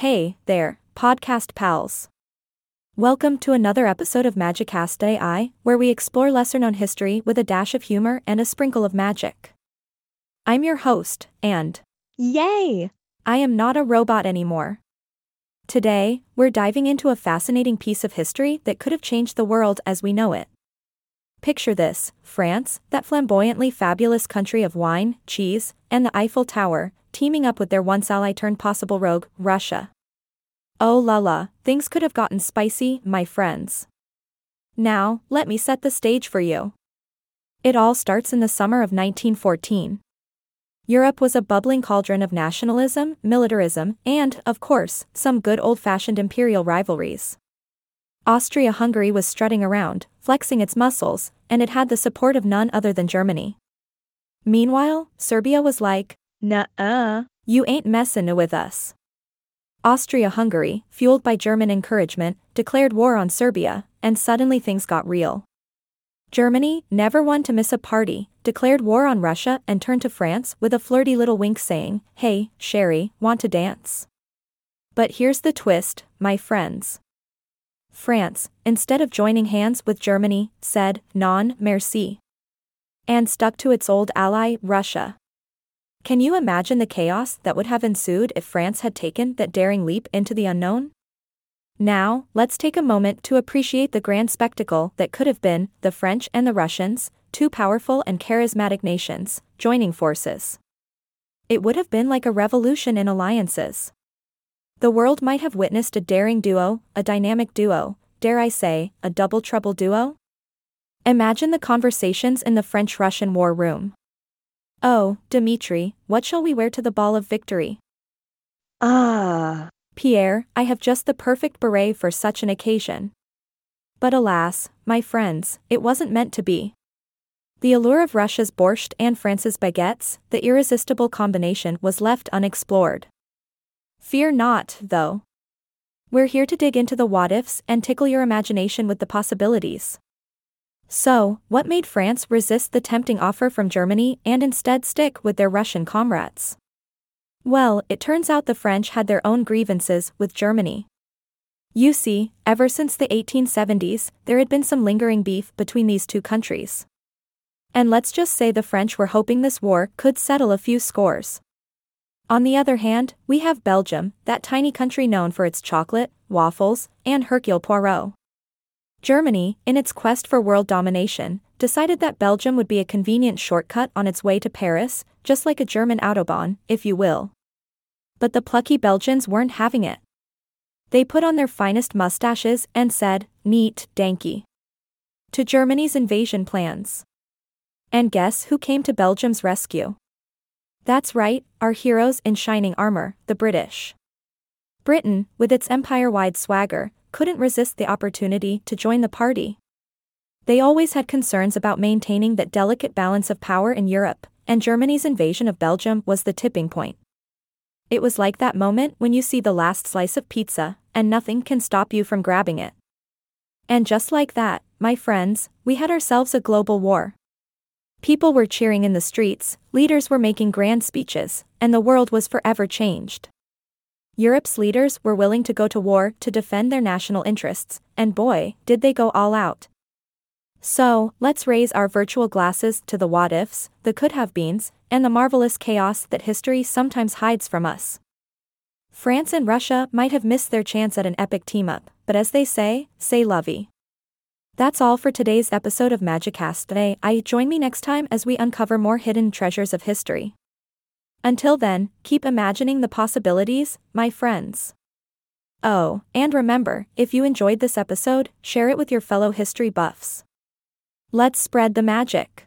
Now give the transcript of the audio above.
Hey there, podcast pals. Welcome to another episode of Magicast AI, where we explore lesser known history with a dash of humor and a sprinkle of magic. I'm your host, and Yay! I am not a robot anymore. Today, we're diving into a fascinating piece of history that could have changed the world as we know it. Picture this France, that flamboyantly fabulous country of wine, cheese, and the Eiffel Tower, teaming up with their once ally turned possible rogue, Russia. Oh la la, things could have gotten spicy, my friends. Now, let me set the stage for you. It all starts in the summer of 1914. Europe was a bubbling cauldron of nationalism, militarism, and, of course, some good old fashioned imperial rivalries. Austria Hungary was strutting around, flexing its muscles, and it had the support of none other than Germany. Meanwhile, Serbia was like, Nuh-uh. You ain't messin' with us. Austria Hungary, fueled by German encouragement, declared war on Serbia, and suddenly things got real. Germany, never one to miss a party, declared war on Russia and turned to France with a flirty little wink saying, Hey, Sherry, want to dance? But here's the twist, my friends. France, instead of joining hands with Germany, said, non merci. And stuck to its old ally, Russia. Can you imagine the chaos that would have ensued if France had taken that daring leap into the unknown? Now, let's take a moment to appreciate the grand spectacle that could have been the French and the Russians, two powerful and charismatic nations, joining forces. It would have been like a revolution in alliances. The world might have witnessed a daring duo, a dynamic duo, dare I say, a double trouble duo? Imagine the conversations in the French Russian war room. Oh, Dmitri, what shall we wear to the ball of victory? Ah. Pierre, I have just the perfect beret for such an occasion. But alas, my friends, it wasn't meant to be. The allure of Russia's borscht and France's baguettes, the irresistible combination was left unexplored. Fear not, though. We're here to dig into the what ifs and tickle your imagination with the possibilities. So, what made France resist the tempting offer from Germany and instead stick with their Russian comrades? Well, it turns out the French had their own grievances with Germany. You see, ever since the 1870s, there had been some lingering beef between these two countries. And let's just say the French were hoping this war could settle a few scores. On the other hand, we have Belgium, that tiny country known for its chocolate, waffles, and Hercule Poirot. Germany, in its quest for world domination, decided that Belgium would be a convenient shortcut on its way to Paris, just like a German Autobahn, if you will. But the plucky Belgians weren't having it. They put on their finest mustaches and said, neat, danky. To Germany's invasion plans. And guess who came to Belgium's rescue? That's right, our heroes in shining armor, the British. Britain, with its empire wide swagger, couldn't resist the opportunity to join the party. They always had concerns about maintaining that delicate balance of power in Europe, and Germany's invasion of Belgium was the tipping point. It was like that moment when you see the last slice of pizza, and nothing can stop you from grabbing it. And just like that, my friends, we had ourselves a global war. People were cheering in the streets, leaders were making grand speeches, and the world was forever changed. Europe's leaders were willing to go to war to defend their national interests, and boy, did they go all out. So, let's raise our virtual glasses to the what ifs, the could have beens, and the marvelous chaos that history sometimes hides from us. France and Russia might have missed their chance at an epic team up, but as they say, say lovey. That's all for today's episode of Magicast today. I join me next time as we uncover more hidden treasures of history. Until then, keep imagining the possibilities, my friends. Oh, and remember, if you enjoyed this episode, share it with your fellow history buffs. Let's spread the magic.